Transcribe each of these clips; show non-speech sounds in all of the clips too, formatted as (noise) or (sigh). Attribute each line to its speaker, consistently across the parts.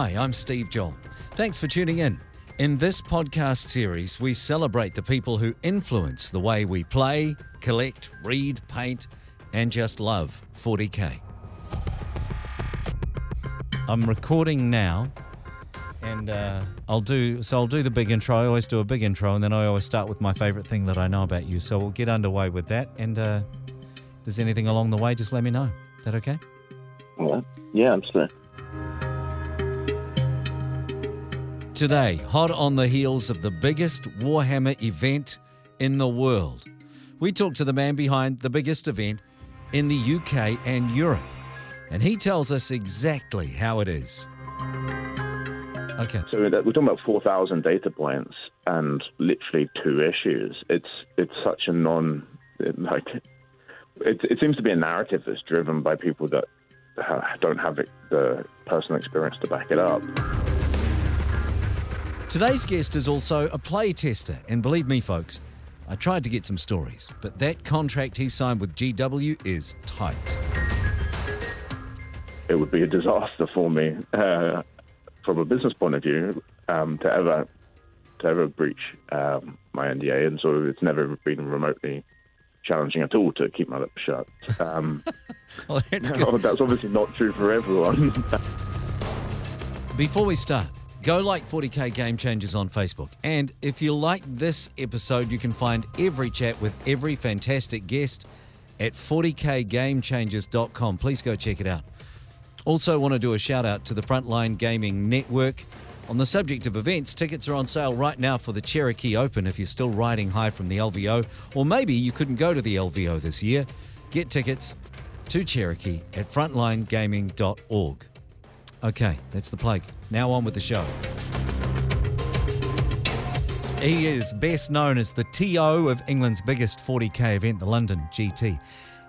Speaker 1: Hi, I'm Steve Joel. Thanks for tuning in. In this podcast series, we celebrate the people who influence the way we play, collect, read, paint, and just love 40k. I'm recording now, and uh, I'll do so. I'll do the big intro. I always do a big intro, and then I always start with my favorite thing that I know about you. So we'll get underway with that. And uh, if there's anything along the way, just let me know. Is that okay?
Speaker 2: Right. Yeah, I'm absolutely.
Speaker 1: Today, hot on the heels of the biggest Warhammer event in the world, we talk to the man behind the biggest event in the UK and Europe, and he tells us exactly how it is. Okay.
Speaker 2: So we're talking about four thousand data points and literally two issues. It's it's such a non like it, it seems to be a narrative that's driven by people that ha- don't have it, the personal experience to back it up.
Speaker 1: Today's guest is also a play tester, and believe me, folks, I tried to get some stories, but that contract he signed with GW is tight.
Speaker 2: It would be a disaster for me uh, from a business point of view um, to ever to ever breach um, my NDA, and sort of it's never been remotely challenging at all to keep my lips shut. Um, (laughs)
Speaker 1: Well, that's (laughs)
Speaker 2: no, that's obviously not true for everyone. (laughs)
Speaker 1: Before we start, go like 40k Game Changers on Facebook. And if you like this episode, you can find every chat with every fantastic guest at 40kgamechangers.com. Please go check it out. Also, want to do a shout out to the Frontline Gaming Network. On the subject of events, tickets are on sale right now for the Cherokee Open if you're still riding high from the LVO, or maybe you couldn't go to the LVO this year. Get tickets to Cherokee at frontlinegaming.org. Okay, that's the plug. Now on with the show. He is best known as the TO of England's biggest 40k event, the London GT.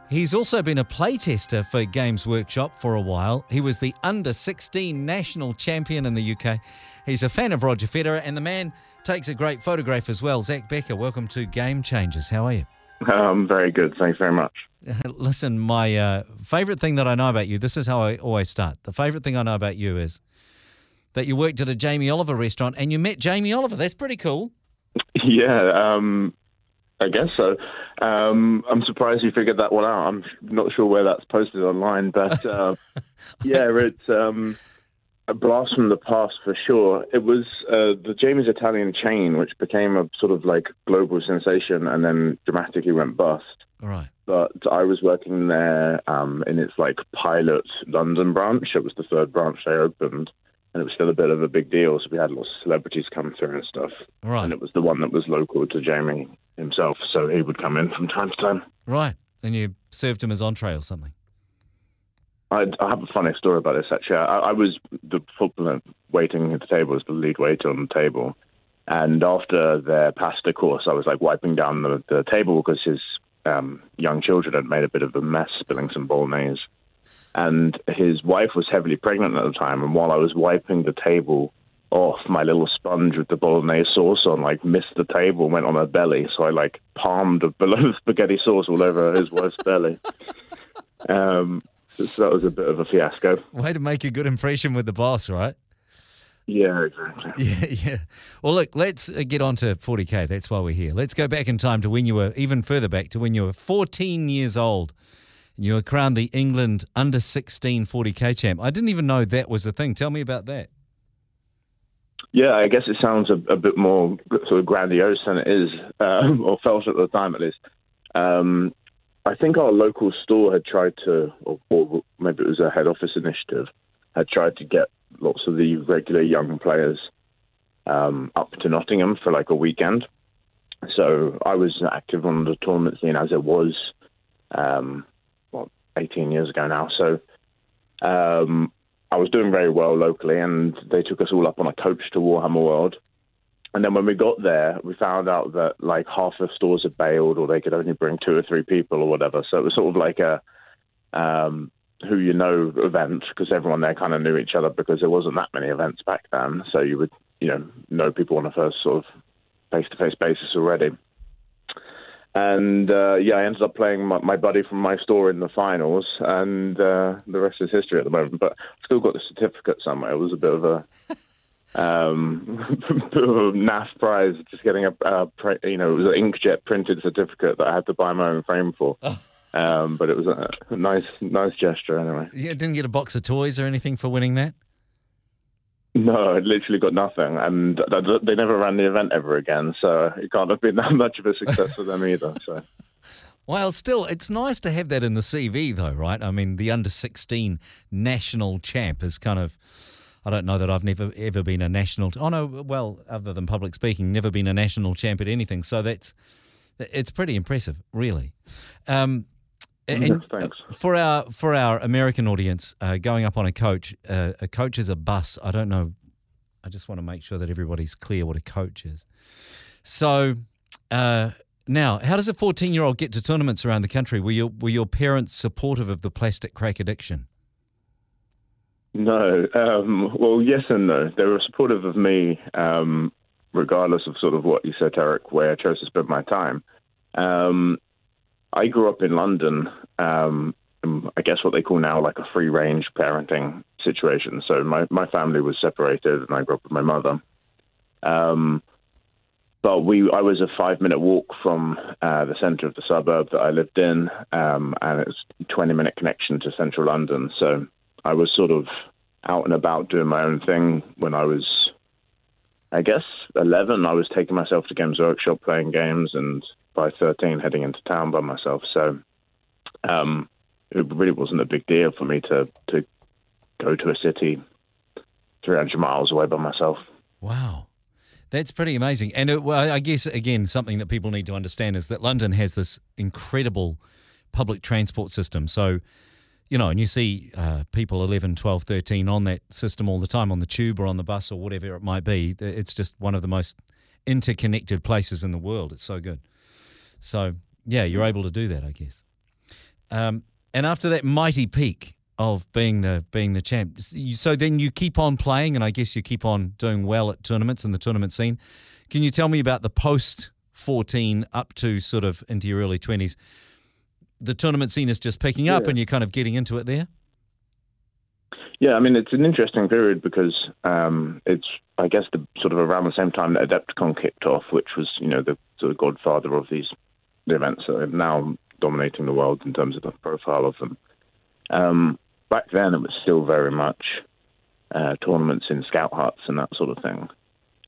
Speaker 1: He's also been a playtester for Games Workshop for a while. He was the under 16 national champion in the UK. He's a fan of Roger Federer, and the man takes a great photograph as well. Zach Becker, welcome to Game Changers. How are you?
Speaker 2: I'm um, very good. Thanks very much. (laughs)
Speaker 1: Listen, my uh, favorite thing that I know about you, this is how I always start. The favorite thing I know about you is that you worked at a Jamie Oliver restaurant and you met Jamie Oliver. That's pretty cool. (laughs)
Speaker 2: Yeah, um, I guess so. Um, I'm surprised you figured that one out. I'm not sure where that's posted online, but uh, (laughs) yeah, it's um, a blast from the past for sure. It was uh, the Jamie's Italian chain, which became a sort of like global sensation and then dramatically went bust.
Speaker 1: All right.
Speaker 2: But I was working there um, in its like pilot London branch. It was the third branch they opened, and it was still a bit of a big deal. So we had lots of celebrities come through and stuff.
Speaker 1: Right.
Speaker 2: And it was the one that was local to Jamie himself, so he would come in from time to time.
Speaker 1: Right. And you served him as entree or something.
Speaker 2: I, I have a funny story about this actually. I, I was the footballer waiting at the table as the lead waiter on the table, and after their pasta course, I was like wiping down the, the table because his um, young children had made a bit of a mess, spilling some bolognese. And his wife was heavily pregnant at the time, and while I was wiping the table off, my little sponge with the bolognese sauce on like missed the table and went on her belly. So I like palmed a (laughs) below spaghetti sauce all over his wife's belly. Um, so that was a bit of a fiasco.
Speaker 1: Way to make a good impression with the boss, right?
Speaker 2: Yeah, exactly. (laughs)
Speaker 1: Yeah, yeah. Well, look, let's uh, get on to 40K. That's why we're here. Let's go back in time to when you were, even further back, to when you were 14 years old. And you were crowned the England under 16 40K champ. I didn't even know that was a thing. Tell me about that.
Speaker 2: Yeah, I guess it sounds a, a bit more sort of grandiose than it is, um, or felt at the time at least. Um, I think our local store had tried to, or, or maybe it was a head office initiative, had tried to get lots of the regular young players um, up to Nottingham for like a weekend. So I was active on the tournament scene as it was, um, what, 18 years ago now. So um, I was doing very well locally, and they took us all up on a coach to Warhammer World. And then when we got there, we found out that like half the stores had bailed, or they could only bring two or three people, or whatever. So it was sort of like a um, who you know event because everyone there kind of knew each other because there wasn't that many events back then. So you would you know know people on a first sort of face to face basis already. and uh, yeah, I ended up playing my, my, buddy from my store in the finals, and uh, the rest is history at the moment. But I still got the certificate somewhere. It was a bit of a (laughs) um, (laughs) NAF prize, just getting a, a, you know, it was an inkjet printed certificate that I had to buy my own frame for. Um, but it was a, a nice, nice gesture anyway.
Speaker 1: Yeah, didn't get a box of toys or anything for winning that.
Speaker 2: No, I literally got nothing, and they never ran the event ever again. So it can't have been (laughs) that much of a success for them either. So. (laughs)
Speaker 1: Well, still, it's nice to have that in the CV, though, right? I mean, the under 16 national champ is kind of. I don't know that I've never ever been a national. Oh no, well, other than public speaking, never been a national champ at anything. So that's it's pretty impressive, really. Um,
Speaker 2: and Thanks.
Speaker 1: For our for our American audience, uh, going up on a coach, uh, a coach is a bus. I don't know. I just want to make sure that everybody's clear what a coach is. So uh, now, how does a fourteen-year-old get to tournaments around the country? Were your were your parents supportive of the plastic crack addiction?
Speaker 2: No. Um, well, yes and no. They were supportive of me, um, regardless of sort of what you said, esoteric way I chose to spend my time. Um, I grew up in London. Um, I guess what they call now like a free range parenting situation. So my, my family was separated, and I grew up with my mother. Um, but we, I was a five minute walk from uh, the centre of the suburb that I lived in, um, and it was a 20 minute connection to central London. So I was sort of out and about doing my own thing when I was, I guess, 11. I was taking myself to Games Workshop playing games and by 13 heading into town by myself. So um, it really wasn't a big deal for me to, to go to a city 300 miles away by myself.
Speaker 1: Wow. That's pretty amazing. And it, well, I guess, again, something that people need to understand is that London has this incredible public transport system. So, you know, and you see uh, people 11, 12, 13 on that system all the time on the tube or on the bus or whatever it might be. It's just one of the most interconnected places in the world. It's so good. So yeah, you're able to do that, I guess. Um, and after that mighty peak of being the being the champ, so then you keep on playing, and I guess you keep on doing well at tournaments and the tournament scene. Can you tell me about the post 14 up to sort of into your early 20s? The tournament scene is just picking up, yeah. and you're kind of getting into it there.
Speaker 2: Yeah, I mean it's an interesting period because um, it's I guess the sort of around the same time that Adepticon kicked off, which was you know the sort of godfather of these the events that are now dominating the world in terms of the profile of them. Um, back then, it was still very much uh, tournaments in scout huts and that sort of thing.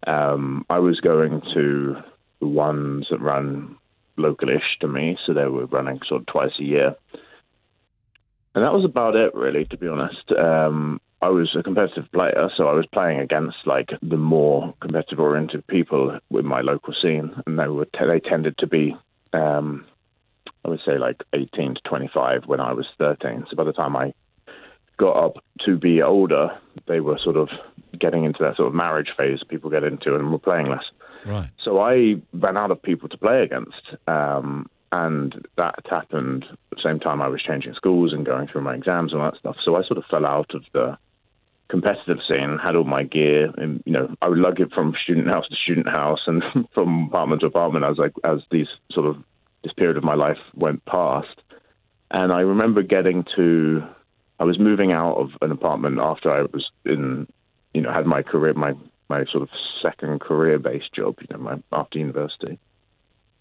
Speaker 2: Um, I was going to the ones that ran localish to me, so they were running sort of twice a year. And that was about it, really, to be honest. Um, I was a competitive player, so I was playing against like the more competitive oriented people with my local scene, and they were t- they tended to be um, I would say like 18 to 25 when I was 13. So by the time I got up to be older, they were sort of getting into that sort of marriage phase people get into and were playing less.
Speaker 1: Right.
Speaker 2: So I ran out of people to play against. Um, and that happened at the same time I was changing schools and going through my exams and all that stuff. So I sort of fell out of the competitive scene, had all my gear, and you know, I would lug it from student house to student house and (laughs) from apartment to apartment as like as these sort of this period of my life went past. And I remember getting to, I was moving out of an apartment after I was in, you know, had my career, my my sort of second career-based job, you know, my after university.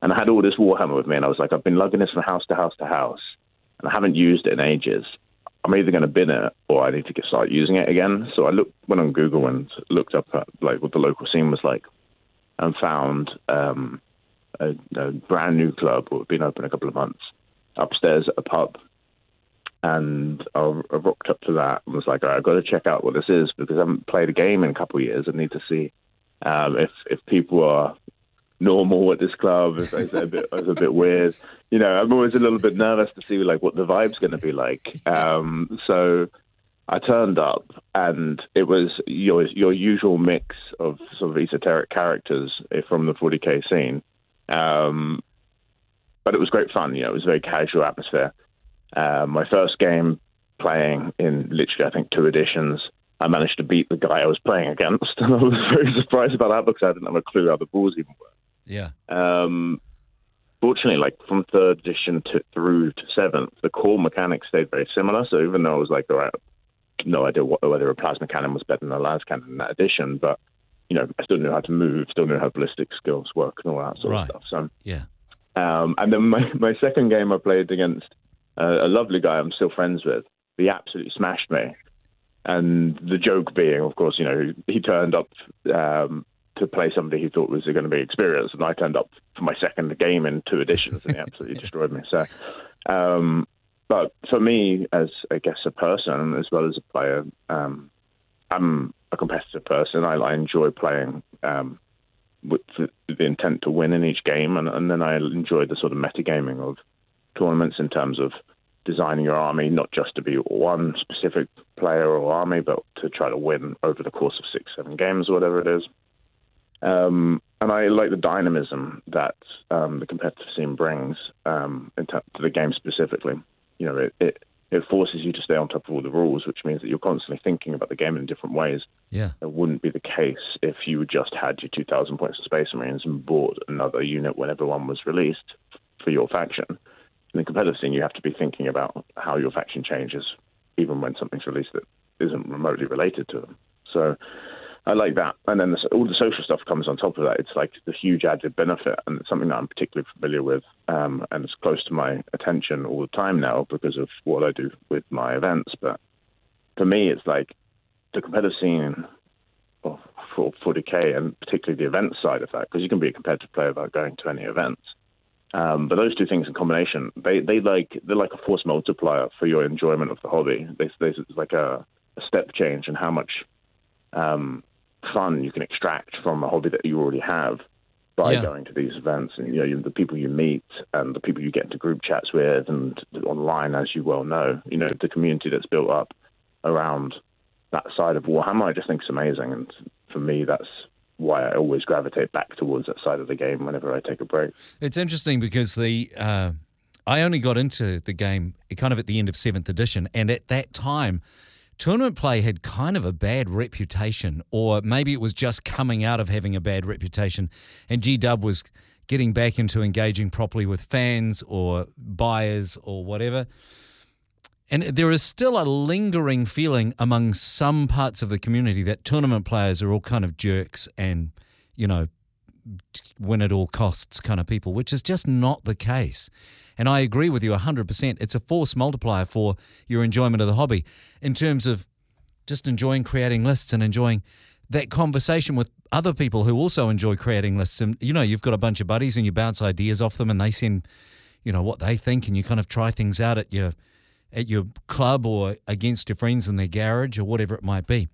Speaker 2: And I had all this Warhammer with me, and I was like, I've been lugging this from house to house to house, and I haven't used it in ages. I'm either going to bin it or I need to get, start using it again. So I looked went on Google and looked up at like what the local scene was like, and found um, a, a, brand new club that had been open a couple of months upstairs at a pub. And I, I rocked up to that and was like, right, I've got to check out what this is because I haven't played a game in a couple of years. I need to see um, if if people are normal at this club. Is, is, a bit, is a bit weird. You know, I'm always a little bit nervous to see like what the vibe's going to be like. Um, so I turned up, and it was your your usual mix of sort of esoteric characters from the 40k scene. Um, but it was great fun. You know, it was a very casual atmosphere. Uh, my first game playing in literally, I think, two editions. I managed to beat the guy I was playing against, (laughs) and I was very surprised about that because I didn't have a clue how the balls even worked.
Speaker 1: Yeah.
Speaker 2: Um, fortunately, like from third edition to through to seventh, the core mechanics stayed very similar. So even though I was like, all right, no idea what, whether a plasma cannon was better than a las cannon in that edition, but you know, I still knew how to move, still knew how ballistic skills work and all that sort
Speaker 1: Right.
Speaker 2: of stuff. So
Speaker 1: Yeah.
Speaker 2: um, and then my, my second game I played against uh, a lovely guy I'm still friends with. He absolutely smashed me. And the joke being, of course, you know, he turned up um, to play somebody he thought was going to be experienced, and I turned up for my second game in two editions, and he absolutely (laughs) destroyed me. So, um, but for me, as I guess a person as well as a player, um, I'm a competitive person. I, I enjoy playing um, with the, the intent to win in each game, and, and then I enjoy the sort of metagaming of tournaments in terms of designing your army not just to be one specific player or army, but to try to win over the course of six, seven games, or whatever it is. Um, and I like the dynamism that um, the competitive scene brings um, ter- to the game specifically. You know, it, it it forces you to stay on top of all the rules, which means that you're constantly thinking about the game in different ways.
Speaker 1: Yeah.
Speaker 2: It wouldn't be the case if you just had your 2,000 points of Space Marines and bought another unit whenever one was released for your faction. In the competitive scene, you have to be thinking about how your faction changes, even when something's released that isn't remotely related to them. So I like that. And then the, all the social stuff comes on top of that. It's like the huge added benefit, and it's something that I'm particularly familiar with, um, and it's close to my attention all the time now because of what I do with my events. But for me, it's like the competitive scene for, for 40k, and particularly the event side of that, because you can be a competitive player without going to any events. Um, but those two things in combination, they they like they're like a force multiplier for your enjoyment of the hobby. There's, there's like a, a step change in how much um, fun you can extract from a hobby that you already have by
Speaker 1: Yeah.
Speaker 2: going to these events and you know the people you meet and the people you get into group chats with and online as you well know you know the community that's built up around that side of Warhammer I just think is amazing and for me that's why I always gravitate back towards that side of the game whenever I take a break.
Speaker 1: It's interesting because the uh, I only got into the game kind of at the end of seventh edition, and at that time, tournament play had kind of a bad reputation, or maybe it was just coming out of having a bad reputation, and G Dub was getting back into engaging properly with fans or buyers or whatever. And there is still a lingering feeling among some parts of the community that tournament players are all kind of jerks and, you know, win at all costs kind of people, which is just not the case. And I agree with you 100%. It's a force multiplier for your enjoyment of the hobby in terms of just enjoying creating lists and enjoying that conversation with other people who also enjoy creating lists. And, you know, you've got a bunch of buddies and you bounce ideas off them and they send, you know, what they think and you kind of try things out at your at your club or against your friends in their garage or whatever it might be.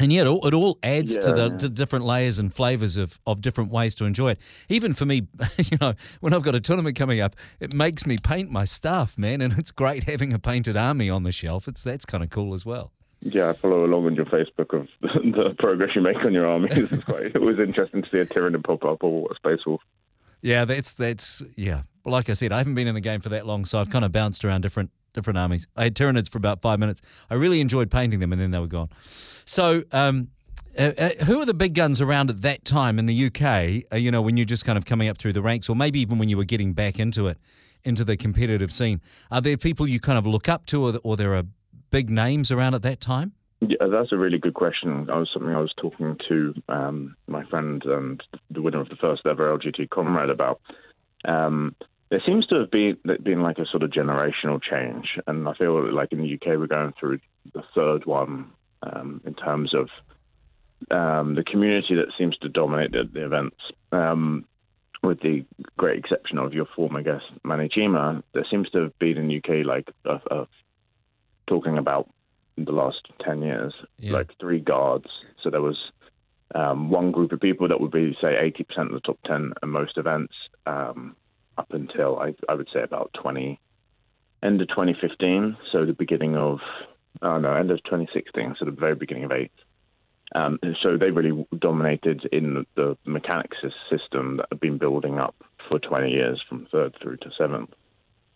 Speaker 1: And yet, it all, it all adds to the
Speaker 2: yeah.
Speaker 1: to different layers and flavors of, of different ways to enjoy it. Even for me, (laughs) you know, when I've got a tournament coming up, it makes me paint my stuff, man, and it's great having a painted army on the shelf. It's that's kind of cool as well.
Speaker 2: Yeah, I follow along on your Facebook of (laughs) the progress you make on your armies. It's quite, it was interesting to see a Tyranid pop up or a Space Wolf.
Speaker 1: Yeah, that's that's yeah. Like I said, I haven't been in the game for that long, so I've kind of bounced around different different armies. I had Tyranids for about five minutes. I really enjoyed painting them, and then they were gone. So, um, uh, uh, who are the big guns around at that time in the UK? Uh, you know, when you're just kind of coming up through the ranks, or maybe even when you were getting back into it, into the competitive scene. Are there people you kind of look up to, or, or there are big names around at that time?
Speaker 2: Yeah, that's a really good question. That was something I was talking to um, my friend and the winner of the first ever LGT Conrad about. Um, there seems to have been been like a sort of generational change, and I feel like in the UK we're going through the third one um, in terms of um, the community that seems to dominate the, the events. Um, with the great exception of your former guest Mani Cheema, there seems to have been in the UK like a, a, talking about the last 10 years,
Speaker 1: Yeah.
Speaker 2: like three guards. So there was um, one group of people that would be, say, 80% of the top 10 at most events um, up until, I, I would say, about 20, end of 2015. So the beginning of, oh no, end of 2016, so the very beginning of eight. Um, so they really dominated in the, the mechanics system that had been building up for 20 years from third through to seventh.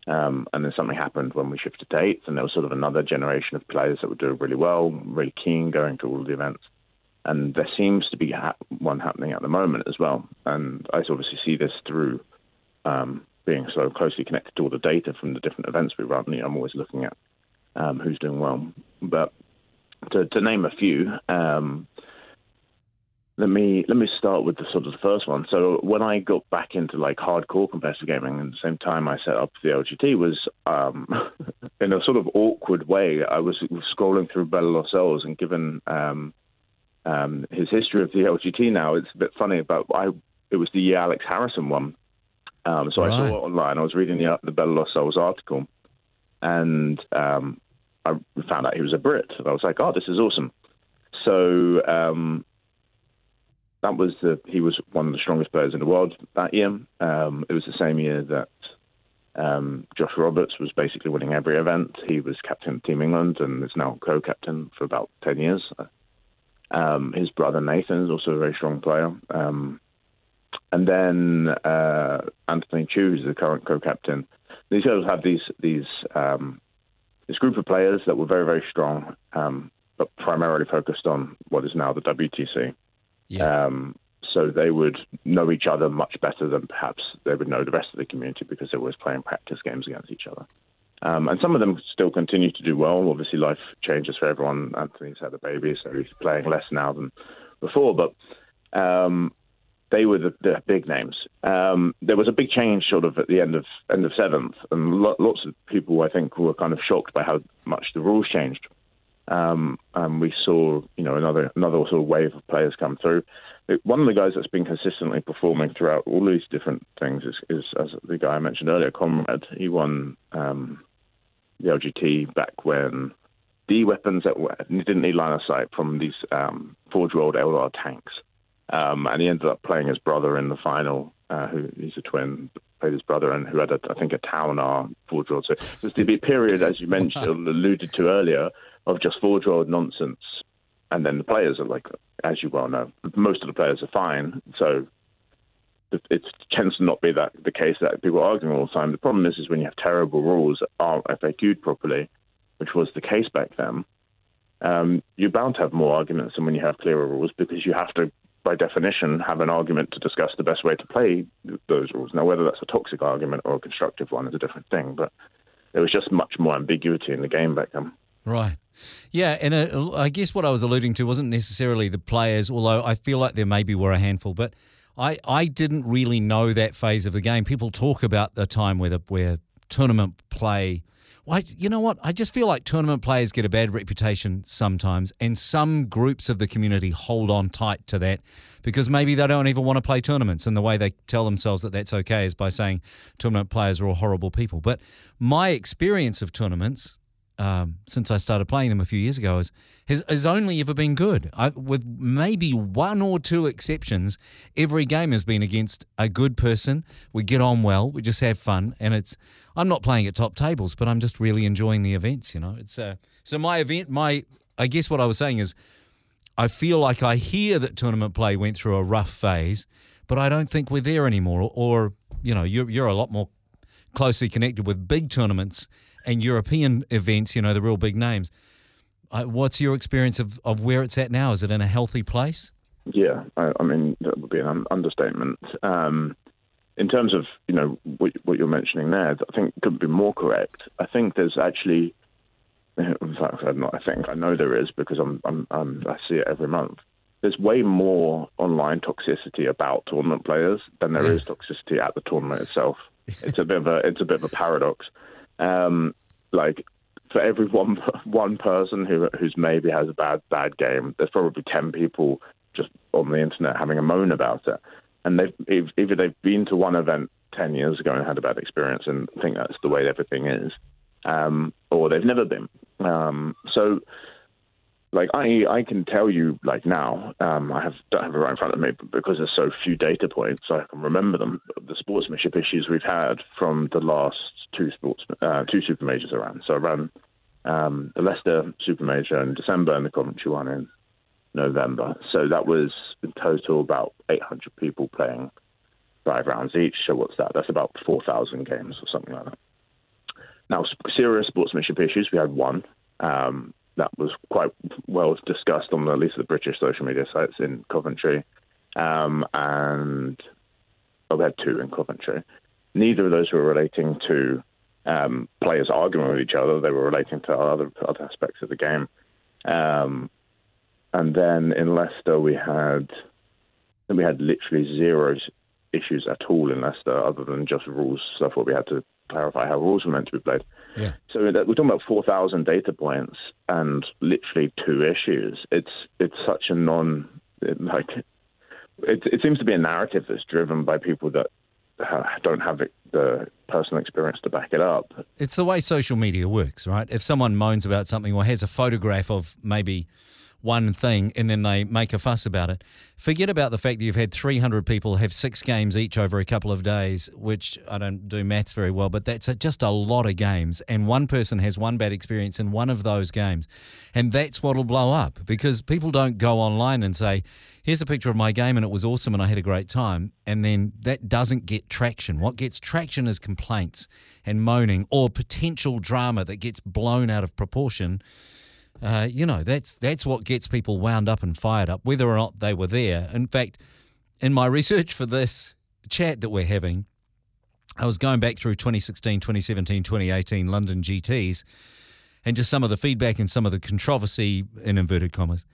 Speaker 2: Um, and then something happened when we shifted to eighth, and there was sort of another generation of players that were doing really well, really keen going to all the events. And there seems to be ha- one happening at the moment as well. And I obviously see this through um, being so closely connected to all the data from the different events we run, you know, I'm always looking at um, who's doing well. But to, to name a few, um, let me let me start with the sort of the first one. So when I got back into like hardcore competitive gaming, at the same time I set up the LGT was um, (laughs) in a sort of awkward way. I was scrolling through Lost Souls and given um, um, his history of the LGT now, it's a bit funny. But I it was the year Alex Harrison won. Um, so right. I saw it online. I was reading the the Lost Souls article, and um, I found out he was a Brit, and I was like, "Oh, this is awesome." So um, that was the he was one of the strongest players in the world that year. Um, it was the same year that um, Josh Roberts was basically winning every event. He was captain of Team England and is now co-captain for about ten years. Um, his brother Nathan is also a very strong player. And then uh, Anthony Chu, who's the current co-captain. These guys have these these um, this group of players that were very very strong, um, but primarily focused on what is now the WTC. Yeah. Um, so they would know each other much better than perhaps they would know the rest of the community because they were always playing practice games against each other. Um, and some of them still continue to do well. Obviously, life changes for everyone. Anthony's had a baby, so he's playing less now than before. But um, they were the, the big names. Um, there was a big change sort of at the end of end of seventh, and lo- lots of people I think were kind of shocked by how much the rules changed. Um, and we saw, you know, another another sort of wave of players come through. One of the guys that's been consistently performing throughout all these different things is, is as the guy I mentioned earlier, Conrad. He won um, the LGT back when the weapons that were, didn't need line of sight from these um, Forge World Eldar tanks. Um, and he ended up playing his brother in the final, uh, who he's a twin, played his brother, and who had, a, I think, a Taunar Forge World. So there's the (laughs) period, as you mentioned, (laughs) alluded to earlier, of just Forge World nonsense. And then the players are like, as you well know, most of the players are fine. So it tends to not be that the case that people are arguing all the time. The problem is, is when you have terrible rules that aren't FAQ'd properly, which was the case back then, um, you're bound to have more arguments than when you have clearer rules because you have to, by definition, have an argument to discuss the best way to play those rules. Now, whether that's a toxic argument or a constructive one is a different thing, but there was just much more ambiguity in the game back then.
Speaker 1: Right. Yeah, and uh, I guess what I was alluding to wasn't necessarily the players, although I feel like there maybe were a handful, but I, I didn't really know that phase of the game. People talk about the time where the, where tournament play. Well, you know what? I just feel like tournament players get a bad reputation sometimes, and some groups of the community hold on tight to that because maybe they don't even want to play tournaments. And the way they tell themselves that that's okay is by saying tournament players are all horrible people. But my experience of tournaments um, since I started playing them a few years ago is has, has only ever been good. I, with maybe one or two exceptions, every game has been against a good person. We get on well, we just have fun, and it's. I'm not playing at top tables, but I'm just really enjoying the events. You know, it's uh, so my event. My I guess what I was saying is, I feel like I hear that tournament play went through a rough phase, but I don't think we're there anymore. Or, or you know, you're you're a lot more closely connected with big tournaments and European events, you know, the real big names. Uh, what's your experience of, of where it's at now? Is it in a healthy place?
Speaker 2: Yeah, I, I mean, that would be an understatement. Um, in terms of, you know, what, what you're mentioning there, I think could be more correct. I think there's actually, in fact, not, I think, I know there is because I'm, I'm, I'm, I see it every month there's way more online toxicity about tournament players than there is toxicity at the tournament itself. It's a bit of a it's a bit of a paradox. Um, like for every one one person who who's maybe has a bad bad game, there's probably ten people just on the internet having a moan about it. And they've either they've been to one event ten years ago and had a bad experience and think that's the way everything is, um, or they've never been. Um, so like I, I can tell you like now, um, I have don't have it right in front of me, because there's so few data points, I can remember them. The sportsmanship issues we've had from the last two sports, uh, two super majors around. So around um, the Leicester Super Major in December and the Coventry one in November. So that was in total about 800 people playing five rounds each. So what's that? That's about 4,000 games or something like that. Now, serious sportsmanship issues, we had one. Um, that was quite well discussed on at least the British social media sites in Coventry, um, and we had two in Coventry. neither of those were relating to um, players arguing with each other. They were relating to other other aspects of the game. Um, and then in Leicester, we had we had literally zero issues at all in Leicester, other than just rules stuff where we had to clarify how rules were meant to be played.
Speaker 1: Yeah.
Speaker 2: So we're talking about four thousand data points and literally two issues. It's it's such a non like it, it seems to be a narrative that's driven by people that don't have the personal experience to back it up.
Speaker 1: It's the way social media works, right? If someone moans about something or has a photograph of maybe one thing and then they make a fuss about it. Forget about the fact that you've had 300 people have six games each over a couple of days, which I don't do maths very well, but that's just a lot of games. And one person has one bad experience in one of those games. And that's what'll blow up because people don't go online and say, here's a picture of my game and it was awesome and I had a great time. And then that doesn't get traction. What gets traction is complaints and moaning or potential drama that gets blown out of proportion uh, you know, that's that's what gets people wound up and fired up, whether or not they were there. In fact, in my (laughs) research for this chat that we're having, I was going back through 2016, 2017, 2018 London GTs and just some of the feedback and some of the controversy in inverted commas.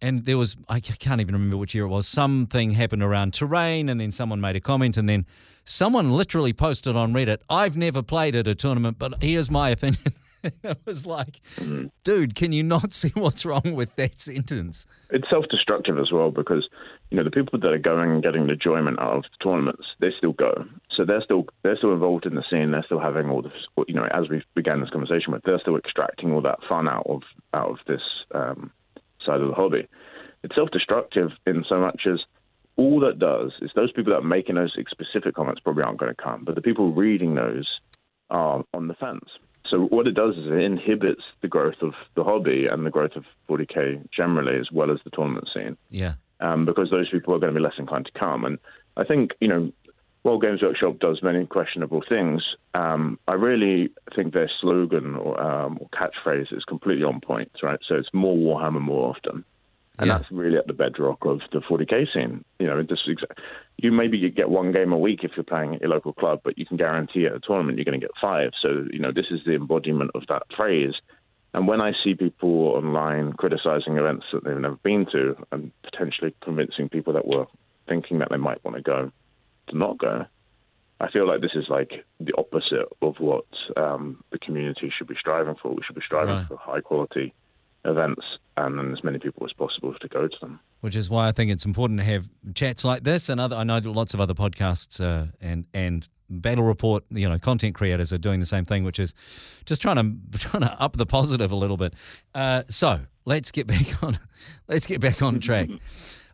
Speaker 1: And there was, I can't even remember which year it was, something happened around terrain, and then someone made a comment, and then someone literally posted on Reddit, I've never played at a tournament, but here's my opinion. (laughs) (laughs) it was like, mm. dude, can you not (laughs) see what's wrong with that sentence?
Speaker 2: It's self-destructive as well because you know the people that are going and getting the enjoyment out of the tournaments, they still go. So they're still they're still involved in the scene. They're still having all this. You know, as we began this conversation with, they're still extracting all that fun out of out of this um, side of the hobby. It's self-destructive in so much as all that does is those people that are making those specific comments probably aren't going to come, but the people reading those are on the fence. So what it does is it inhibits the growth of the hobby and the growth of 40k generally, as well as the tournament scene.
Speaker 1: Yeah.
Speaker 2: Um, because those people are going to be less inclined to come. And I think you know, while Games Workshop does many questionable things, um, I really think their slogan or, um, or catchphrase is completely on point. Right. So it's more Warhammer more often and yeah. that's really at the bedrock of the 40k scene. You know, this you maybe get one game a week if you're playing at your local club, but you can guarantee at a tournament you're going to get five. So you know, this is the embodiment of that phrase. And when I see people online criticizing events that they've never been to, and potentially convincing people that were thinking that they might want to go to not go, I feel like this is like the opposite of what um, the community should be striving for. We should be striving right. for high quality events and as many people as possible to go to them.
Speaker 1: Which is why I think it's important to have chats like this and other. I know lots of other podcasts uh, and and Battle Report, you know, content creators are doing the same thing, which is just trying to (laughs) trying to up the positive a little bit. Uh, so let's get back (laughs) on let's get back on track.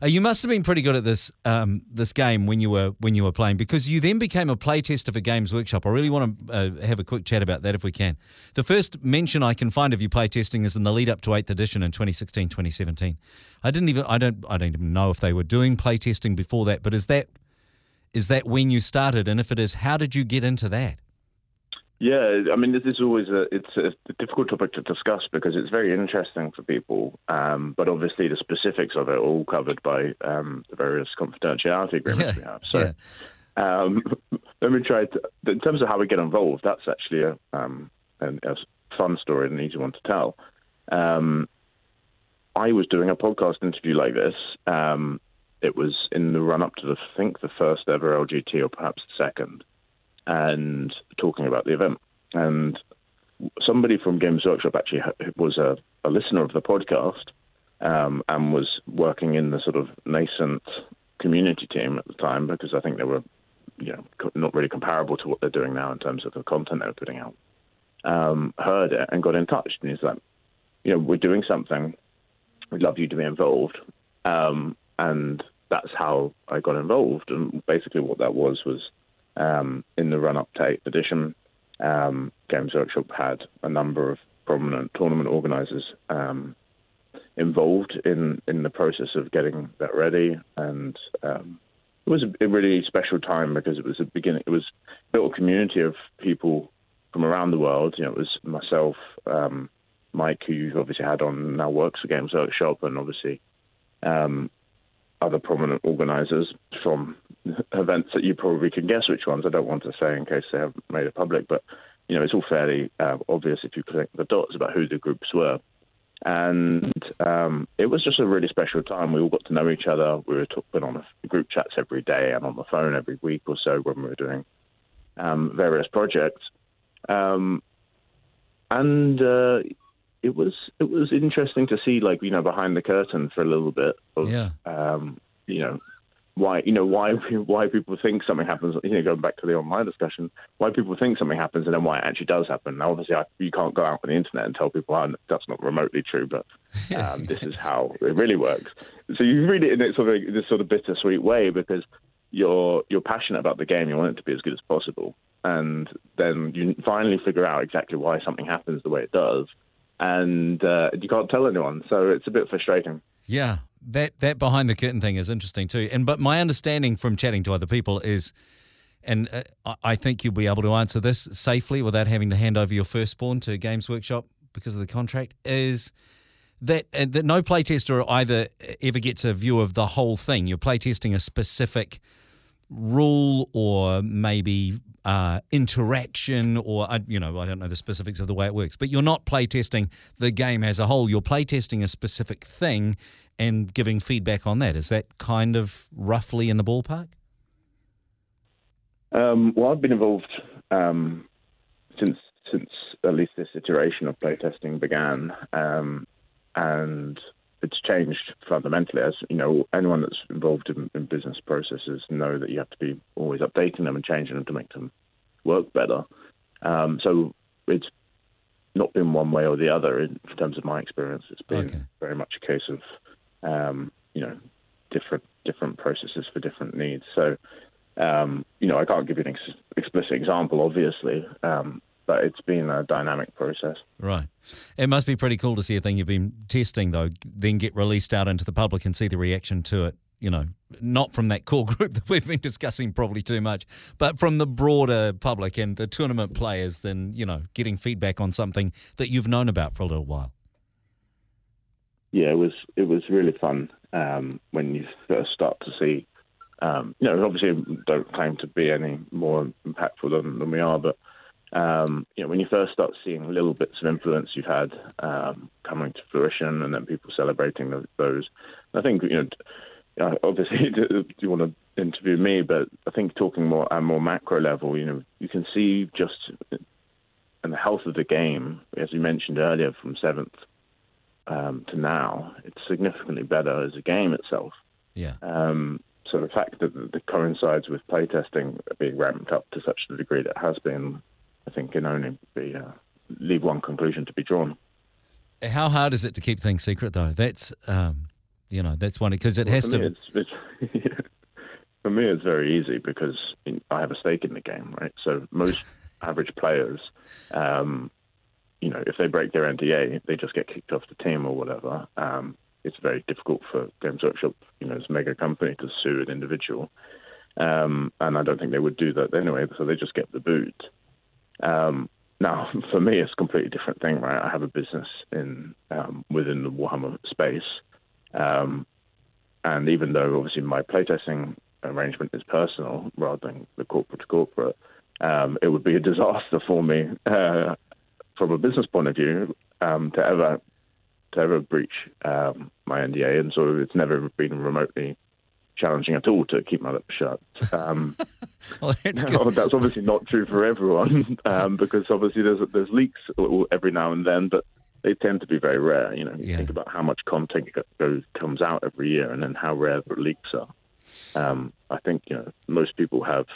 Speaker 1: Uh, you must have been pretty good at this um, this game when you were when you were playing because you then became a playtester for Games Workshop. I really want to uh, have a quick chat about that if we can. The first mention I can find of you playtesting is in the lead up to 8th edition in 2016 2017. I didn't even I don't I don't even know if they were doing playtesting before that, but is that is that when you started? And if it is, how did you get into that?
Speaker 2: Yeah, I mean, this is always a it's a difficult topic to discuss because it's very interesting for people, um, but obviously the specifics of it are all covered by um, the various confidentiality agreements yeah, we have. So, yeah. um, (laughs) let me try to. In terms of how we get involved, that's actually a, um, a fun story and an easy one to tell. Um, I was doing a podcast interview like this. Um, it was in the run up to the I think the first ever LGT or perhaps the second and talking about the event. And somebody from Games Workshop actually was a, a listener of the podcast um, and was working in the sort of nascent community team at the time because I think they were, you know, not really comparable to what they're doing now in terms of the content they were putting out. Um, heard it and got in touch, and he's like, you know, we're doing something. We'd love you to be involved. Um, and that's how I got involved. And basically, what that was was um, in the run up to 8th edition, um, Games Workshop had a number of prominent tournament organisers um, involved in, in the process of getting that ready, and um, it was a, really special time because it was a beginning. It was built a community of people from around the world. You know, it was myself, um, Mike, who you've obviously had on now works for Games Workshop, and obviously um, other prominent organisers from events that you probably can guess which ones. I don't want to say in case they haven't made it public, but you know it's all fairly uh, obvious if you connect the dots about who the groups were. And um, it was just a really special time. We all got to know each other. We were talking on group chats every day and on the phone every week or so when we were doing um, various projects. Um, and uh, it was it was interesting to see like you know behind the curtain for a little bit of
Speaker 1: Yeah.
Speaker 2: um, you know why you know why (laughs) why people think something happens you know going back to the online discussion why people think something happens and then why it actually does happen. Now obviously I, you can't go out on the internet and tell people oh, that's not remotely true but (laughs) um, this is how it really works. So you read it in this sort of this sort of bittersweet way because you're you're passionate about the game. You want it to be as good as possible. And then you finally figure out exactly why something happens the way it does and uh, you can't tell anyone so it's a bit frustrating
Speaker 1: Yeah, that that behind the curtain thing is interesting too. And but my understanding from chatting to other people is, and uh, I- think you'll be able to answer this safely without having to hand over your firstborn to Games Workshop because of the contract. Is that uh, that no playtester either ever gets a view of the whole thing. You're playtesting a specific rule or maybe uh, interaction or you know I don't know the specifics of the way it works, but you're not playtesting the game as a whole. You're playtesting a specific thing and giving feedback on that. Is that kind of roughly in the ballpark?
Speaker 2: Um, well, I've been involved um, since since at least this iteration of playtesting began, um, and it's changed fundamentally. As you know, anyone that's involved in, in business processes know that you have to be always updating them and changing them to make them work better. Um, so it's not been one way or the other in terms of my experience. It's been
Speaker 1: Okay.
Speaker 2: very much a case of um, you know different different processes for different needs. So um, you know I can't give you an ex- explicit example, obviously, um, but it's been a dynamic process.
Speaker 1: Right. It must be pretty cool to see a thing you've been testing, though, then get released out into the public and see the reaction to it. You know, not from that core (laughs) group that we've been discussing probably too much, but from the broader public and the tournament players, then, you know, getting feedback on something that you've known about for a little while.
Speaker 2: yeah, it was it was really fun um, when you first start to see. Um, you know, obviously, don't claim to be any more impactful than, than we are, but um, you know, when you first start seeing little bits of influence you've had um, coming to fruition, and then people celebrating th- those, I think you know, obviously, (laughs) do you want to interview me, but I think talking more at a more macro level, you know, you can see just in the health of the game, as you mentioned earlier, from seventh um, to now, it's significantly better as a game itself.
Speaker 1: Yeah.
Speaker 2: Um, so the fact that it coincides with playtesting being ramped up to such a degree that it has been, I think, can only be uh, leave one conclusion to be drawn.
Speaker 1: How hard is it to keep things secret, though? That's, um, you know, that's one, because it has to.
Speaker 2: Me, it's, it's, (laughs) for me, it's very easy because I have a stake in the game, right? So most (laughs) average players, um, you know, if they break their NDA, they just get kicked off the team or whatever. Um, it's very difficult for Games Workshop, you know, as a mega company to sue an individual. Um, and I don't think they would do that anyway, so they just get the boot. Um, now, (laughs) for me, it's a completely different thing, right? I have a business in um, within the Warhammer space, um, and even though obviously my playtesting arrangement is personal rather than the corporate to corporate, um, it would be a (laughs) disaster for me uh, from a business point of view um, to ever to ever breach um, my NDA, and so it's never been remotely challenging at all to keep my lips shut. Um, (laughs)
Speaker 1: Well, that's
Speaker 2: no, (laughs)
Speaker 1: good.
Speaker 2: that's obviously not true for everyone, (laughs) um, because obviously there's there's leaks every now and then, but they tend to be very rare. You know, you
Speaker 1: Yeah.
Speaker 2: think about how much content goes comes out every year, and then how rare the leaks are. Um, I think you know most people have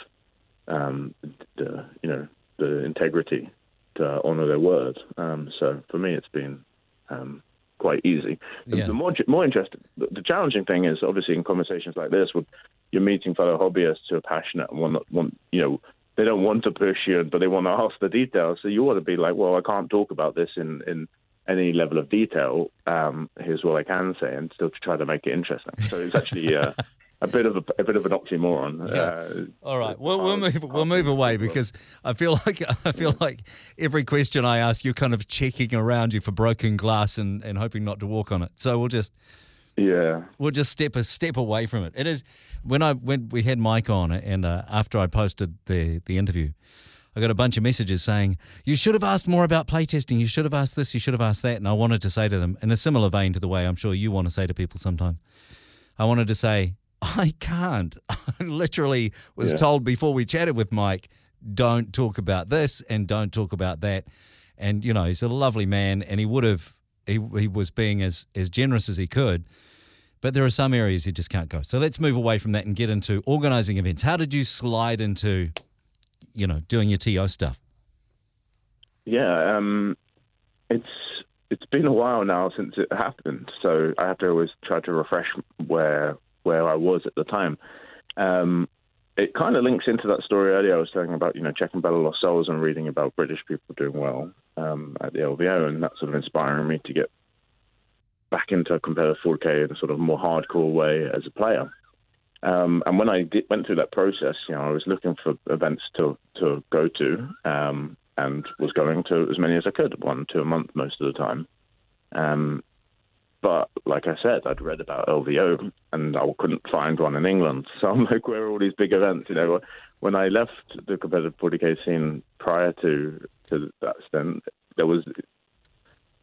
Speaker 2: um, the you know the integrity to honour their word. Um, so for me, it's been um, quite easy. The,
Speaker 1: Yeah.
Speaker 2: the more more interesting, the, the challenging thing is obviously in conversations like this, with you're meeting fellow hobbyists who are passionate and want want you know they don't want to push you, but they want to (laughs) ask the details. So you want to be like, well, I can't talk about this in in any level of detail. Um, here's what I can say, and still to try to make it interesting. So it's actually uh, (laughs) a bit of a, a bit of an oxymoron.
Speaker 1: Yeah.
Speaker 2: Uh,
Speaker 1: All right, we'll, we'll move we'll move away because I feel (laughs) like I feel like every question I ask, you're kind of checking around you for broken glass and, and hoping not to walk on it. So we'll just
Speaker 2: Yeah.
Speaker 1: We'll just step a step away from it. It is when I when we had Mike on, and uh, after I posted the the interview, I got a bunch of messages saying you should have asked more about playtesting. You should have asked this. You should have asked that. And I wanted to say to them in a similar vein to the way I'm sure you want to say to people sometimes. I wanted to say (laughs) I can't. (laughs) I literally was
Speaker 2: Yeah.
Speaker 1: told before we chatted with Mike, don't talk about this and don't talk about that. And you know, he's a lovely man, and he would have he he was being as as generous as he could. But there are some areas you just can't go. So let's move away from that and get into organizing events. How did you slide into, you know, doing your TO stuff?
Speaker 2: Yeah, um, it's it's been a while now since it happened, so I have to always try to refresh where where I was at the time. Um, it kind of links into that story earlier I was telling about, you know, checking Bella Souls and reading about British people doing well um, at the LVO, and that sort of inspiring me to get back into competitive 40k in a sort of more hardcore way as a player. Um, and when I did, went through that process, you know, I was looking for events to to go to, um, and was going to as many as I could, one to a month most of the time. Um, but like I said, I'd read about LVO, and I couldn't find one in England. (laughs) So I'm like, where are all these big events? You know, when I left the competitive 40k scene prior to to that stint, there was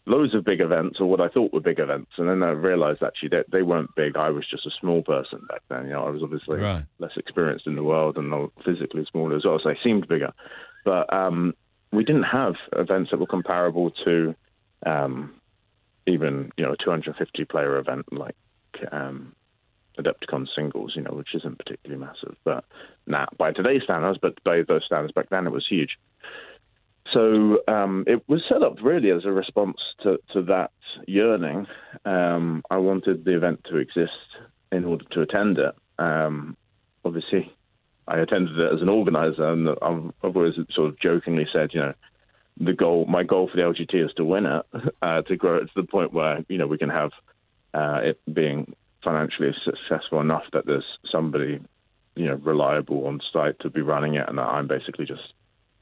Speaker 2: loads of big events, or what I thought were big events, and then I realised actually that they weren't big. I was just a small person back then. You know, I was obviously
Speaker 1: Right.
Speaker 2: less experienced in the world and physically smaller as well, so they seemed bigger. But um, we didn't have events that were comparable to um, even you know a 250 player event like um, Adepticon singles, you know, which isn't particularly massive. But now by today's standards, but by those standards back then, it was huge. So um, it was set up really as a response to, to that yearning. Um, I wanted the event to exist in order to attend it. Um, obviously, I attended it as an organizer, and I've, I've always sort of jokingly said, you know, the goal, my goal for the LGT is to win it, (laughs) uh, to grow it to the point where you know we can have uh, it being financially successful enough that there's somebody, you know, reliable on site to be running it, and that I'm basically just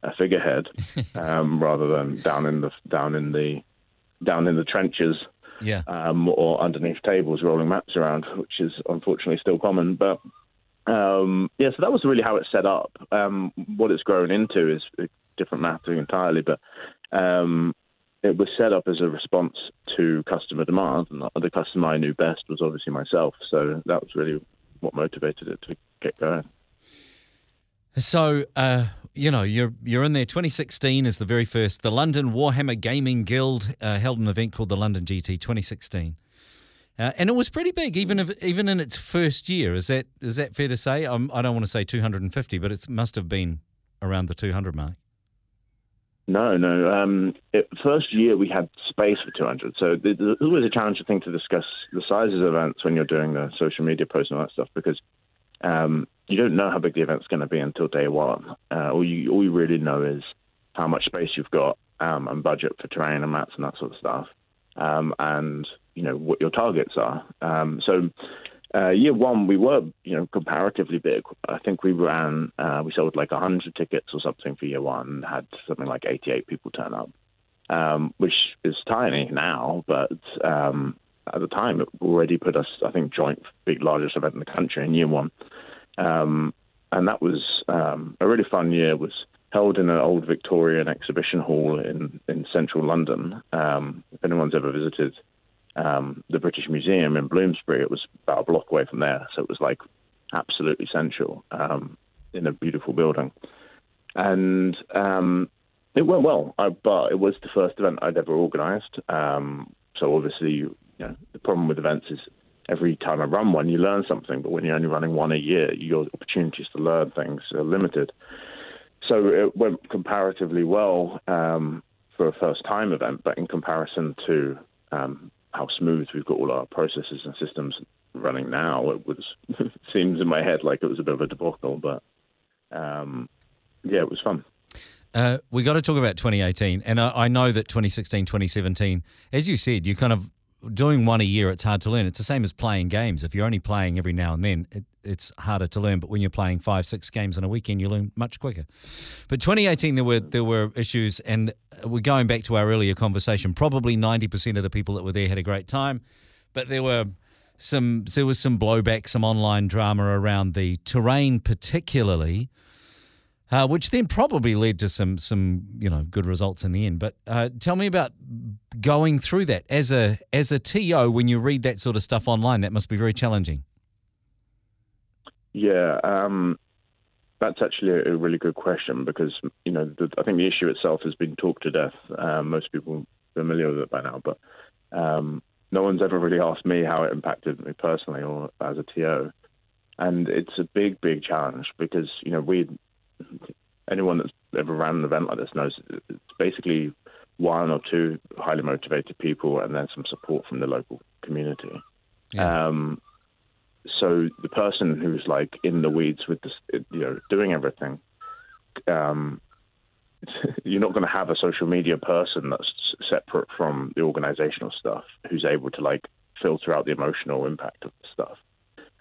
Speaker 2: a figurehead (laughs) um, rather than down in the down in the down in the trenches
Speaker 1: Yeah.
Speaker 2: um, or underneath tables rolling maps around, which is unfortunately still common. But um, yeah, so that was really how it's set up. Um, what it's grown into is different matter entirely, but um, it was set up as a response to customer demand, and the customer I knew best was obviously myself. So that was really what motivated it to get going.
Speaker 1: So, uh, you know, you're you're in there. 2016 is the very first. The London Warhammer Gaming Guild uh, held an event called the London GT 2016, uh, and it was pretty big, even if even in its first year. Is that is that fair to say? Um, I don't want to say 250, but it must have been around the 200 mark.
Speaker 2: No, no. Um, it, first year we had space for 200. So there's always a challenging thing to discuss the sizes of events when you're doing the social media posts and all that stuff because um, you don't know how big the event's going to be until day one. Uh, all you all you really know is how much space you've got um, and budget for terrain and mats and that sort of stuff, um, and you know what your targets are. Um, so. Uh, year one, we were, you know, comparatively big. I think we ran, uh, we sold like 100 tickets or something for year one, had something like 88 people turn up, um, which is tiny now, but um, at the time it already put us, I think, joint big largest event in the country in year one, um, and that was um, a really fun year. It was held in an old Victorian exhibition hall in in central London. Um, if anyone's ever visited um, the British Museum in Bloomsbury, it was about a block away from there, so it was like absolutely central um, in a beautiful building, and um, it went well. I, but it was the first event I'd ever organised, um, so obviously, you know, the problem with events is every time I run one, you learn something, but when you're only running one a year, your opportunities to learn things are limited. So it went comparatively well um, for a first time event, but in comparison to um, how smooth we've got all our processes and systems running now, it was (laughs) seems in my head like it was a bit of a debacle, but um, yeah, it was fun.
Speaker 1: Uh, we got to talk about 2018, and I, I know that 2016, 2017, as you said, you kind of doing one a year. It's hard to learn. It's the same as playing games. If you're only playing every now and then, it, it's harder to learn. But when you're playing five, six games in a weekend, you learn much quicker. But 2018, there were there were issues, and we're going back to our earlier conversation. Probably 90% of the people that were there had a great time, but there were some there was some blowback, some online drama around the terrain, particularly, uh, which then probably led to some some you know good results in the end. But uh, tell me about going through that as a as a TO when you read that sort of stuff online. That must be very challenging.
Speaker 2: Yeah, um, that's actually a really good question because you know the, I think the issue itself has been talked to death. Um, most people are familiar with it by now, but um, no one's ever really asked me how it impacted me personally or as a TO. And it's a big, big challenge because you know we, anyone that's ever ran an event like this knows it's basically one or two highly motivated people and then some support from the local community. Yeah. Um, so the person who's like in the weeds with this, you know, doing everything, um, (laughs) you're not going to have a social media person that's separate from the organizational stuff who's able to like filter out the emotional impact of the stuff.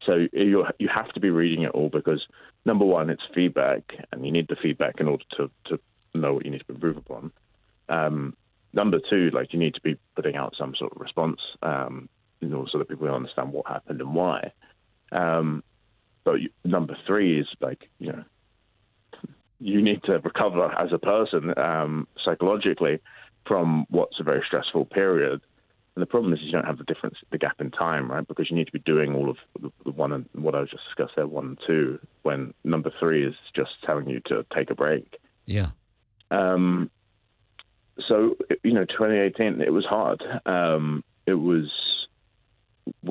Speaker 2: So you you have to be reading it all because number one, it's feedback, and you need the feedback in order to to know what you need to improve upon. Um, number two, like you need to be putting out some sort of response, um, you know, so that people understand what happened and why. Um, but you, number three is like you know you need to recover as a person um, psychologically from what's a very stressful period. And the problem is you don't have the difference, the gap in time, right? Because you need to be doing all of the one and what I was just discussed there, one and two, when number three is just telling you to take a break.
Speaker 1: Yeah.
Speaker 2: Um, so you know, 2018, it was hard. Um, it was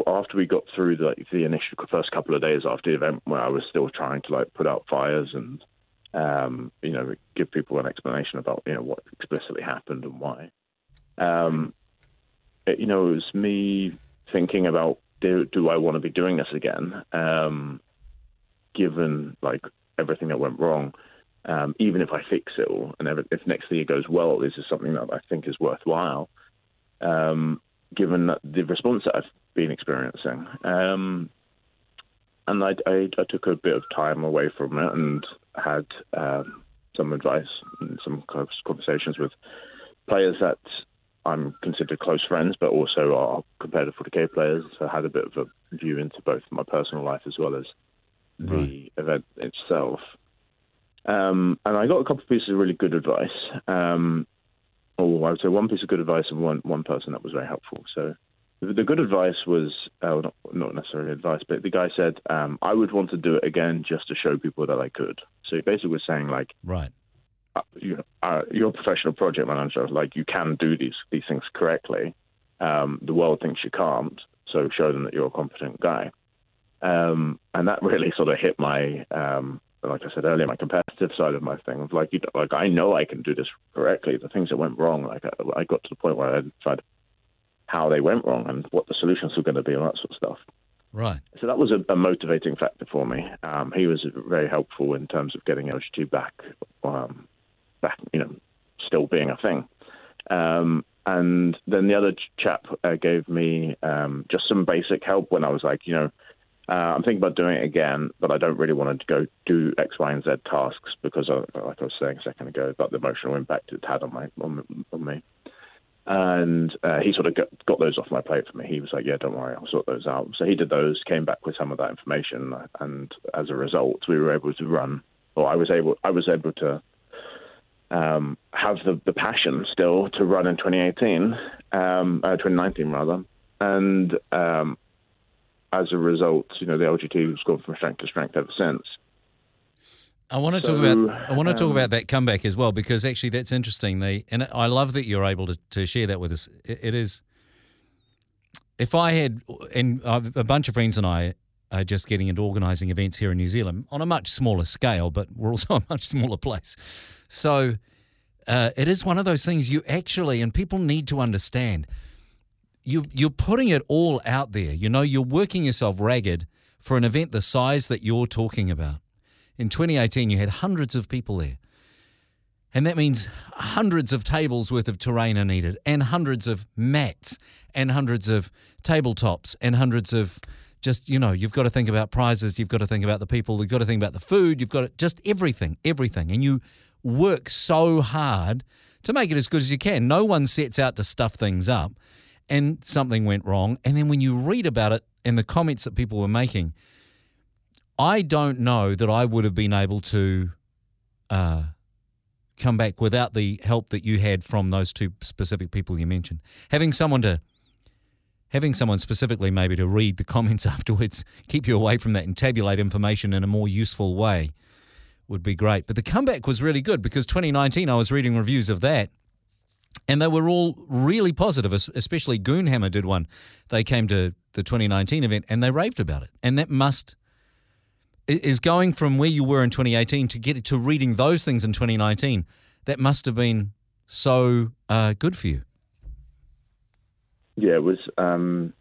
Speaker 2: after we got through the, like, the initial first couple of days after the event, where I was still trying to like put out fires and um, you know give people an explanation about you know what explicitly happened and why. Um, you know, it was me thinking about do, do I want to be doing this again, um, given like everything that went wrong. Um, even if I fix it all, and if next year goes well, this is something that I think is worthwhile. Um, given the response that I've been experiencing. Um, and I, I, I, took a bit of time away from it and had um, some advice and some conversations with players that I'm considered close friends, but also are competitive 40k players. So I had a bit of a view into both my personal life as well as the right. event itself. Um, and I got a couple of pieces of really good advice. Um, or I would say one piece of good advice and one one person that was very helpful. So the good advice was uh, not, not necessarily advice, but the guy said um, I would want to do it again just to show people that I could. So he basically was saying like,
Speaker 1: right,
Speaker 2: uh, you, uh, you're a professional project manager, like you can do these these things correctly. Um, the world thinks you can't, so show them that you're a competent guy. Um, and that really sort of hit my um, like I said earlier, my competitive side of my thing of like, you know, like I know I can do this correctly. The things that went wrong, like I, I got to the point where I tried how they went wrong and what the solutions were going to be and that sort of stuff.
Speaker 1: Right.
Speaker 2: So that was a, a motivating factor for me. Um, he was very helpful in terms of getting LGT back, um, back, you know, still being a thing. Um, and then the other chap uh, gave me um, just some basic help when I was like, you know, uh, I'm thinking about doing it again, but I don't really want to go do X, Y, and Z tasks because, of, like I was saying a second ago, about the emotional impact it had on my on, on me. And uh, he sort of got, got, those off my plate for me. He was like, "Yeah, don't worry, I'll sort those out." So he did those, came back with some of that information, and as a result, we were able to run, or I was able, I was able to um, have the, the passion still to run in 2018, um, uh, 2019 rather, and um, as a result, you know, the LGT has gone from strength to strength ever since.
Speaker 1: I want to so, talk about I want to um, talk about that comeback as well because actually that's interesting. They and I love that you're able to, to share that with us. it, it is. If I had and a bunch of friends and I are just getting into organising events here in New Zealand on a much smaller scale, but we're also (laughs) a much smaller place. So uh, it is one of those things you actually and people need to understand you you're putting it all out there. You know, you're working yourself ragged for an event the size that you're talking about. In 2018, you had hundreds of people there. And that means hundreds of tables worth of terrain are needed, and hundreds of mats, and hundreds of tabletops, and hundreds of just, you know, you've got to think about prizes, you've got to think about the people, you've got to think about the food, you've got to just everything, everything. And you work so hard to make it as good as you can. No one sets out to stuff things up. and something went wrong. And then when you read about it and the comments that people were making, I don't know that I would have been able to uh, come back without the help that you had from those two specific people you mentioned. Having someone to having someone specifically maybe to read the comments (laughs) afterwards, keep you away from that and tabulate information in a more useful way would be great. But the comeback was really good because 2019 I was reading reviews of that and they were all really positive, especially Goonhammer did one. They came to the 2019 event and they raved about it. And that must is going from where you were in 2018 to get to reading those things in 2019. That must have been so uh, good for you.
Speaker 2: Yeah, it was. Um,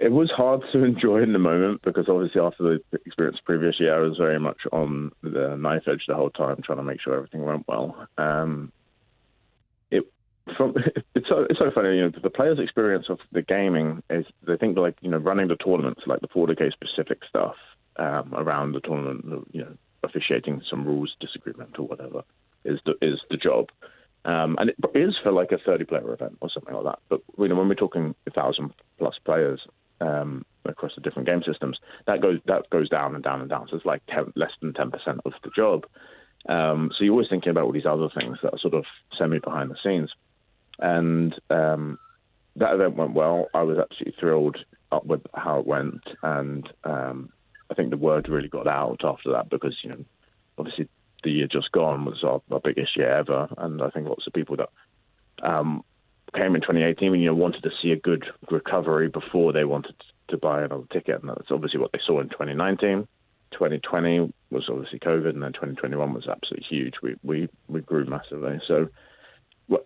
Speaker 2: it was hard (laughs) to enjoy in the moment because obviously after the experience previous year, I was very much on the knife edge the whole time, trying to make sure everything went well. Um, from (laughs) it's so it's so funny. You know, the players' experience of the gaming is they think like you know running the tournaments, like the 40k specific stuff um, around the tournament, you know, officiating some rules disagreement or whatever is the is the job. Um, and it is for like a 30 player event or something like that. But you know, when we're talking a thousand plus players um, across the different game systems, that goes that goes down and down and down. So it's like 10, less than 10% of the job. Um, so you're always thinking about all these other things that are sort of semi behind the scenes and um, that event went well. I was absolutely thrilled with how it went, and um, I think the word really got out after that because you know, obviously the year just gone was our, our biggest year ever, and I think lots of people that um, came in 2018, and you know, wanted to see a good recovery before they wanted to buy another ticket, and that's obviously what they saw in 2019. 2020 was obviously COVID, and then 2021 was absolutely huge. We we we grew massively. So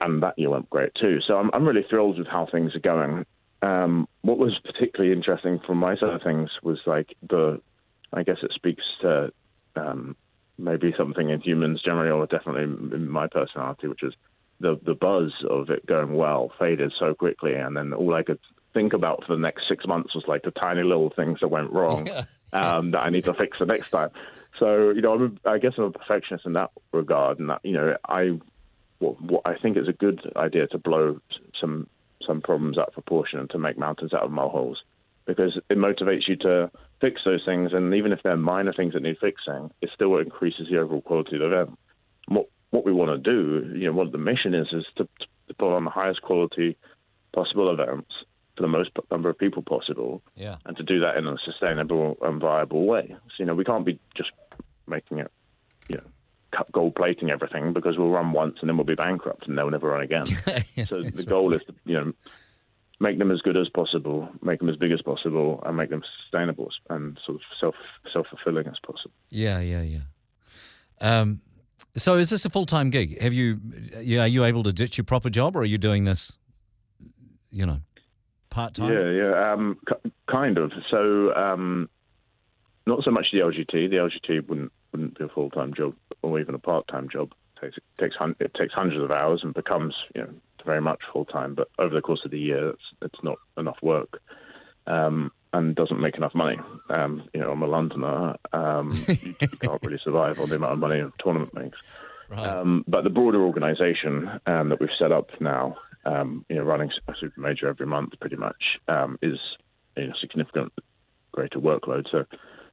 Speaker 2: and that year went great too. So I'm, I'm really thrilled with how things are going. Um, what was particularly interesting from my side of things was like the, I guess it speaks to um, maybe something in humans generally, or definitely in my personality, which is the the buzz of it going well faded so quickly, and then all I could think about for the next six months was like the tiny little things that went wrong (laughs) yeah. um, that I need to fix the next time. So you know, I'm a, I guess I'm a perfectionist in that regard, and that you know, I what, what I think is a good idea to blow some some problems out of proportion and to make mountains out of molehills because it motivates you to fix those things. And even if they're minor things that need fixing, it still increases the overall quality of the event. What what we want to do, you know, what the mission is, is to, to put on the highest quality possible events for the most number of people possible,
Speaker 1: yeah.
Speaker 2: and to do that in a sustainable and viable way. So you know, we can't be just making it, you know, gold plating everything because we'll run once and then we'll be bankrupt and they'll never run again. (laughs) so the goal right. is to you know make them as good as possible, make them as big as possible, and make them sustainable and sort of self self fulfilling as possible.
Speaker 1: Yeah, yeah, yeah. Um, so is this a full time gig? Have you, yeah, are you able to ditch your proper job, or are you doing this, you know, part time?
Speaker 2: Yeah, yeah, um, kind of. So um, not so much the LGT. The LGT wouldn't wouldn't be a full time job or even a part time job. It takes, it takes it takes hundreds of hours and becomes you know very much full time. But over the course of the year, it's it's not enough work. Um, and doesn't make enough money. Um, you know, I'm a Londoner. Um, (laughs) you, you, can't really survive on the amount of money a tournament makes. Right. Um, but the broader organisation um, that we've set up now, um, you know, running a super major every month pretty much um, is a significant greater workload. So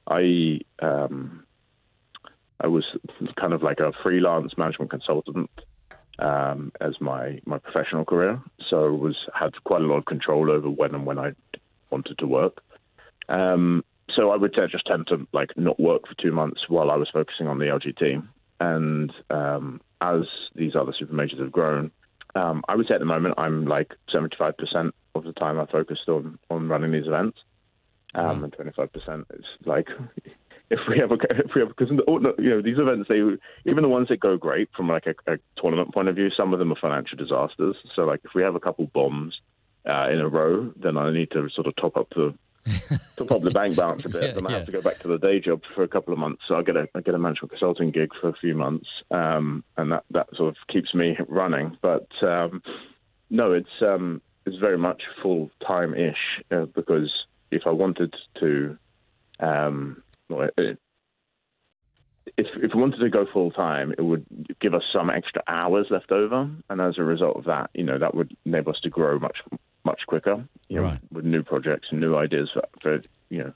Speaker 2: I um, I was kind of like a freelance management consultant um, as my, my professional career. So was had quite a lot of control over when and when I wanted to work. Um, so I would just tend to like not work for two months while I was focusing on the LGT. And um, as these other super majors have grown, um, I would say at the moment I'm like 75% of the time I focused on on running these events, um, and 25% is like if we have a if we have because you know these events they even the ones that go great from like a, a, tournament point of view some of them are financial disasters. So like if we have a couple bombs uh, in a row then I need to sort of top up the top up the bank balance a bit. (laughs) Yeah, then I yeah. have to go back to the day job for a couple of months. So I get a I get a management consulting gig for a few months um, and that that sort of keeps me running. But um, no it's um, it's very much full time ish uh, because if I wanted to if if we wanted to go full time, it would give us some extra hours left over, and as a result of that, you know, that would enable us to grow much much quicker. You know,
Speaker 1: Right.
Speaker 2: with new projects and new ideas for, for you know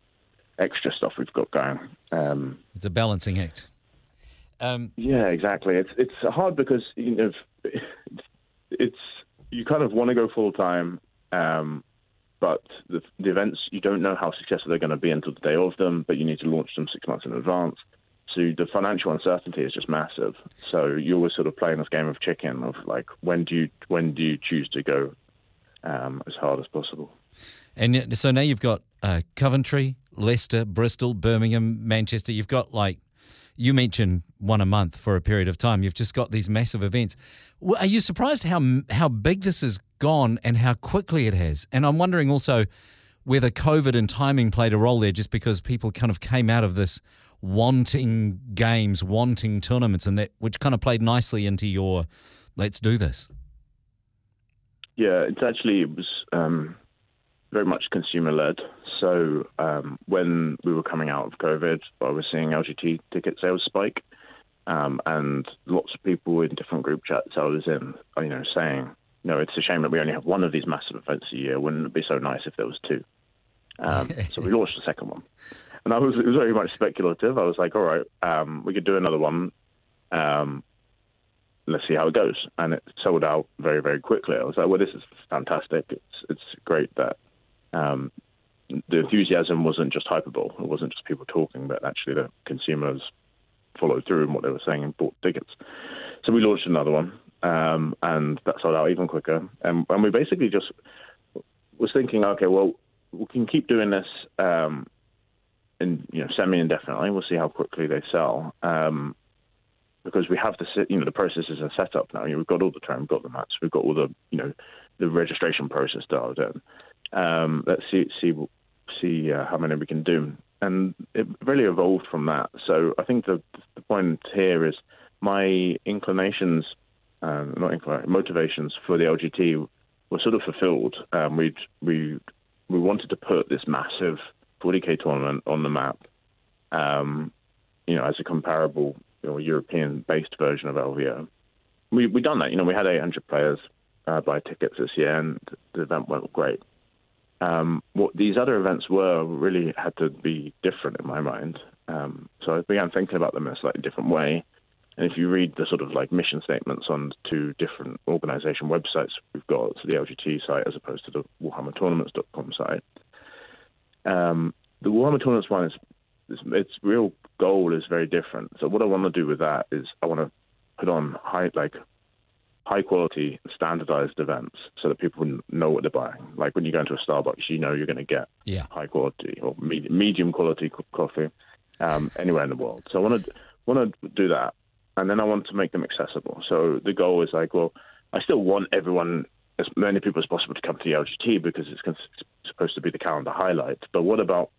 Speaker 2: extra stuff we've got going. Um,
Speaker 1: It's a balancing act. Um,
Speaker 2: yeah, exactly. It's it's hard because you know (laughs) it's you kind of want to go full time, um, but the, the events you don't know how successful they're going to be until the day of them. But you need to launch them six months in advance. So the financial uncertainty is just massive. So you're always sort of playing this game of chicken of like when do you when do you choose to go um, as hard as possible.
Speaker 1: and so now you've got uh, Coventry, Leicester, Bristol, Birmingham, Manchester. You've got like you mentioned one a month for a period of time. You've just got these massive events. Are you surprised how how big this has gone and how quickly it has? And I'm wondering also whether COVID and timing played a role there, just because people kind of came out of this wanting games, wanting tournaments, and that which kind of played nicely into your let's do this.
Speaker 2: Yeah, it's actually it was um, very much consumer led. So um, when we were coming out of COVID, I was seeing LGT ticket sales spike, um, and lots of people in different group chats I was in, you know, saying, "No, it's a shame that we only have one of these massive events a year. Wouldn't it be so nice if there was two? Um, so we (laughs) launched the second one, and I was it was very much speculative. I was like, "All right, um, we could do another one." Um, let's see how it goes. And it sold out very, very quickly. I was like, well, this is fantastic. It's it's great that um, the enthusiasm wasn't just hyperbole. It wasn't just people talking, but actually the consumers followed through in what they were saying and bought tickets. So we launched another one, um, and that sold out even quicker. And, and we basically just was thinking, okay, well, we can keep doing this. Um, in, you know, semi indefinitely. We'll see how quickly they sell. Um, because we have the you know the processes are set up now. You know, we've got all the term, we've got the mats, we've got all the you know the registration process dialed in. Um, let's see see see uh, how many we can do, and it really evolved from that. So I think the the point here is my inclinations, um, not inclinations, motivations for the LGT were sort of fulfilled. Um, we we we wanted to put this massive 40k tournament on the map. Um, you know, as a comparable you know, European-based version of LVO. We we done that. You know, we had 800 players uh, buy tickets this year, and the event went great. Um, what these other events were really had to be different in my mind. Um, so I began thinking about them in a slightly different way. And if you read the sort of like mission statements on two different organization websites we've got, so the LGT site as opposed to the WarhammerTournaments.com site, um, the Warhammer Tournaments one is its, its real goal is very different. So what I want to do with that is I want to put on high like high quality standardized events so that people know what they're buying. Like when you go into a Starbucks, you know you're going to get
Speaker 1: Yeah.
Speaker 2: high quality or medium, medium quality co- coffee um, anywhere in the world. So I want to want to do that, and then I want to make them accessible. So the goal is like, well, I still want everyone, as many people as possible, to come to the LGT because it's supposed to be the calendar highlight. But what about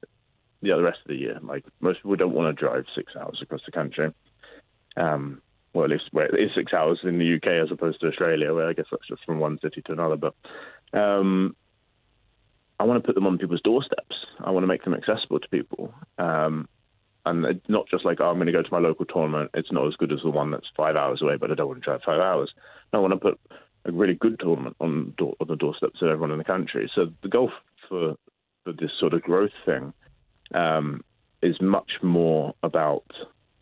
Speaker 2: the other rest of the year? Like most people don't want to drive six hours across the country. Um, well, at least it is six hours in the UK as opposed to Australia, where I guess that's just from one city to another. But um, I want to put them on people's doorsteps. I want to make them accessible to people. Um, and it's not just like, oh, I'm going to go to my local tournament. It's not as good as the one that's five hours away, but I don't want to drive five hours. I want to put a really good tournament on, door, on the doorsteps of everyone in the country. So the goal for for this sort of growth thing um, is much more about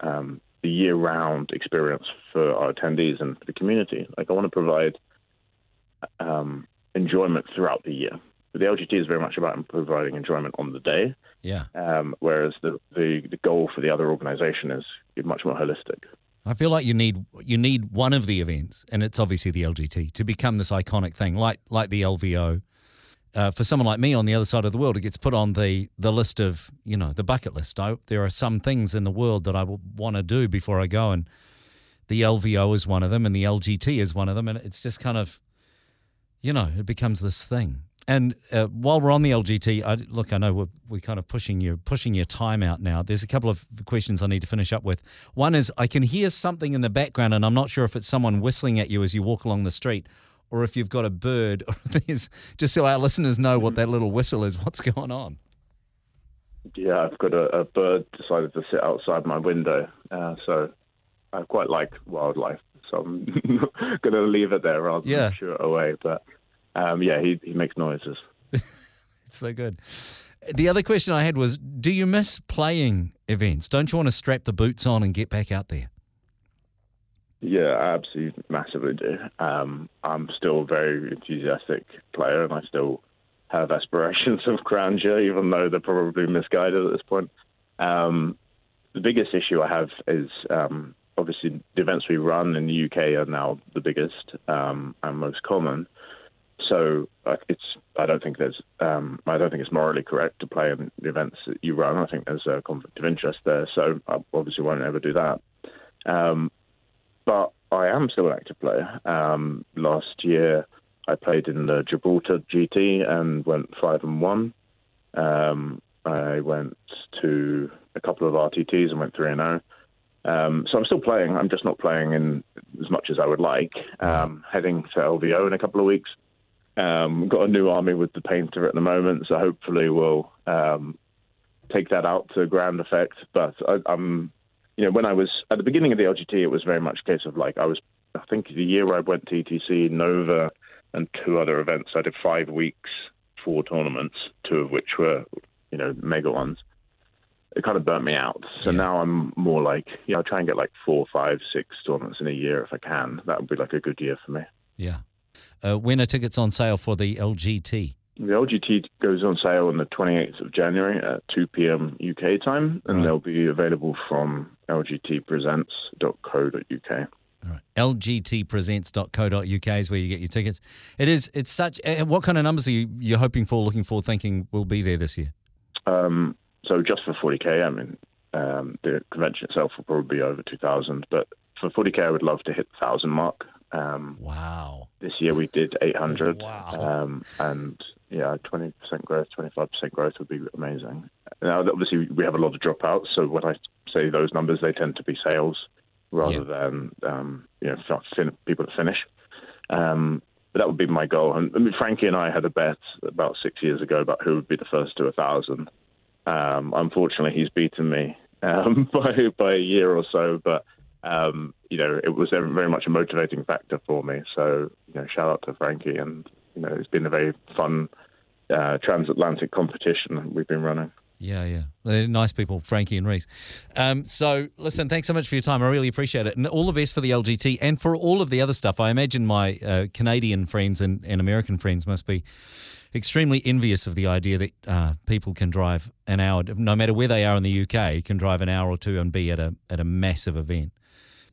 Speaker 2: um, the year-round experience for our attendees and for the community. Like I want to provide um, enjoyment throughout the year. But the LGT is very much about providing enjoyment on the day,
Speaker 1: Yeah.
Speaker 2: um, whereas the, the the goal for the other organisation is much more holistic.
Speaker 1: I feel like you need you need one of the events, and it's obviously the LGT, to become this iconic thing, like like the LVO. Uh, for someone like me on the other side of the world, it gets put on the the list of you know the bucket list. I, there are some things in the world that I want to do before I go, and the LVO is one of them, and the LGT is one of them, and it's just kind of, you know, it becomes this thing. And uh, while we're on the LGT, I, look, I know we're, we're kind of pushing you pushing your time out now. There's a couple of questions I need to finish up with. One is I can hear something in the background, and I'm not sure if it's someone whistling at you as you walk along the street, or if you've got a bird, or (laughs) if there's just so our listeners know what that little whistle is. What's going on?
Speaker 2: Yeah, I've got a, a bird decided to sit outside my window, uh, so I quite like wildlife. So I'm (laughs) going to leave it there rather
Speaker 1: Yeah.
Speaker 2: than shoo it away. But um, yeah, he he makes noises. (laughs)
Speaker 1: it's so good. The other question I had was, do you miss playing events? Don't you want to strap the boots on and get back out there?
Speaker 2: Yeah, I absolutely massively do. Um, I'm still a very enthusiastic player, and I still have aspirations (laughs) of grandeur, even though they're probably misguided at this point. Um, the biggest issue I have is um, obviously the events we run in the UK are now the biggest um, and most common. So uh, it's I don't think there's um, I don't think it's morally correct to play in the events that you run. I think there's a conflict of interest there. So I obviously won't ever do that. Um, but I am still an active player. Um, last year I played in the Gibraltar GT and went five and one. Um, I went to a couple of RTTs and went three and zero. Oh. Um, so I'm still playing. I'm just not playing in as much as I would like. Um, heading to LVO in a couple of weeks. Um, got a new army with the painter at the moment, so hopefully we'll um, take that out to grand effect. But I, am you know, when I was at the beginning of the LGT, it was very much a case of like I was. I think the year where I went to ETC, Nova, and two other events, I did five weeks, four tournaments, two of which were, you know, mega ones. It kind of burnt me out. So yeah. now I'm more like, you know, I try and get like four, five, six tournaments in a year if I can. That would be like a good year for me.
Speaker 1: Yeah. Uh, when are tickets on sale for the LGT?
Speaker 2: The LGT goes on sale on the 28th of January at 2 p.m. UK time, and right. they'll be available from lgtpresents.co.uk.
Speaker 1: All right. lgtpresents.co.uk is where you get your tickets. It is. It's such. Uh, what kind of numbers are you you're hoping for, looking for, thinking will be there this year?
Speaker 2: Um, so just for 40k, I mean, um, the convention itself will probably be over 2,000, but for 40k, I would love to hit the thousand mark.
Speaker 1: Um, wow.
Speaker 2: This year we did 800.
Speaker 1: Wow.
Speaker 2: Um, and yeah, 20% growth, 25% growth would be amazing. Now, obviously, we have a lot of dropouts. So when I say those numbers, they tend to be sales rather yeah. than um, you know fin- people to finish. Um, but that would be my goal. And I mean, Frankie and I had a bet about six years ago about who would be the first to a thousand. Um, unfortunately, he's beaten me um, (laughs) by by a year or so, but um, you know, it was very much a motivating factor for me. So, you know, shout out to Frankie, and you know, it's been a very fun uh, transatlantic competition we've been running.
Speaker 1: Yeah, yeah. They're nice people, Frankie and Reece. Um, so, listen, thanks so much for your time. I really appreciate it. And all the best for the LGT and for all of the other stuff. I imagine my uh, Canadian friends and, and American friends must be extremely envious of the idea that uh, people can drive an hour, no matter where they are in the UK, can drive an hour or two and be at a, at a massive event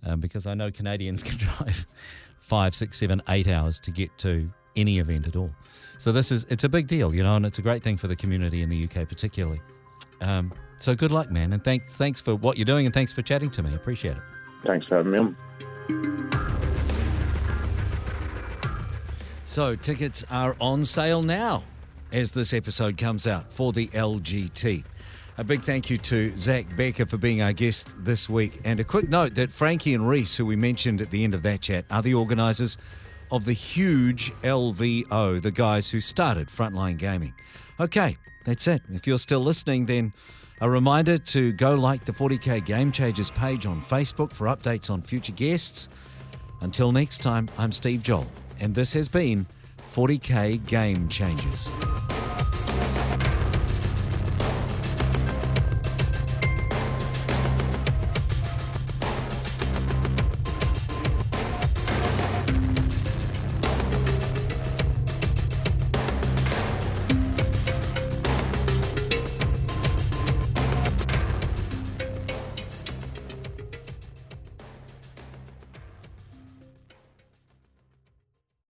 Speaker 1: um, because I know Canadians (laughs) can drive five, six, seven, eight hours to get to any event at all. So this is it's a big deal, you know, and it's a great thing for the community in the UK particularly. Um, so good luck, man, and thanks thanks for what you're doing, and thanks for chatting to me. Appreciate it.
Speaker 2: Thanks for having me on.
Speaker 1: So tickets are on sale now as this episode comes out for the LGT. A big thank you to Zach Becker for being our guest this week. And a quick note that Frankie and Reece, who we mentioned at the end of that chat, are the organisers of the huge LVO, the guys who started Frontline Gaming. Okay, that's it. If you're still listening, then a reminder to go like the 40k Game Changers page on Facebook for updates on future guests. Until next time, I'm Steve Joel, and this has been 40k Game Changers.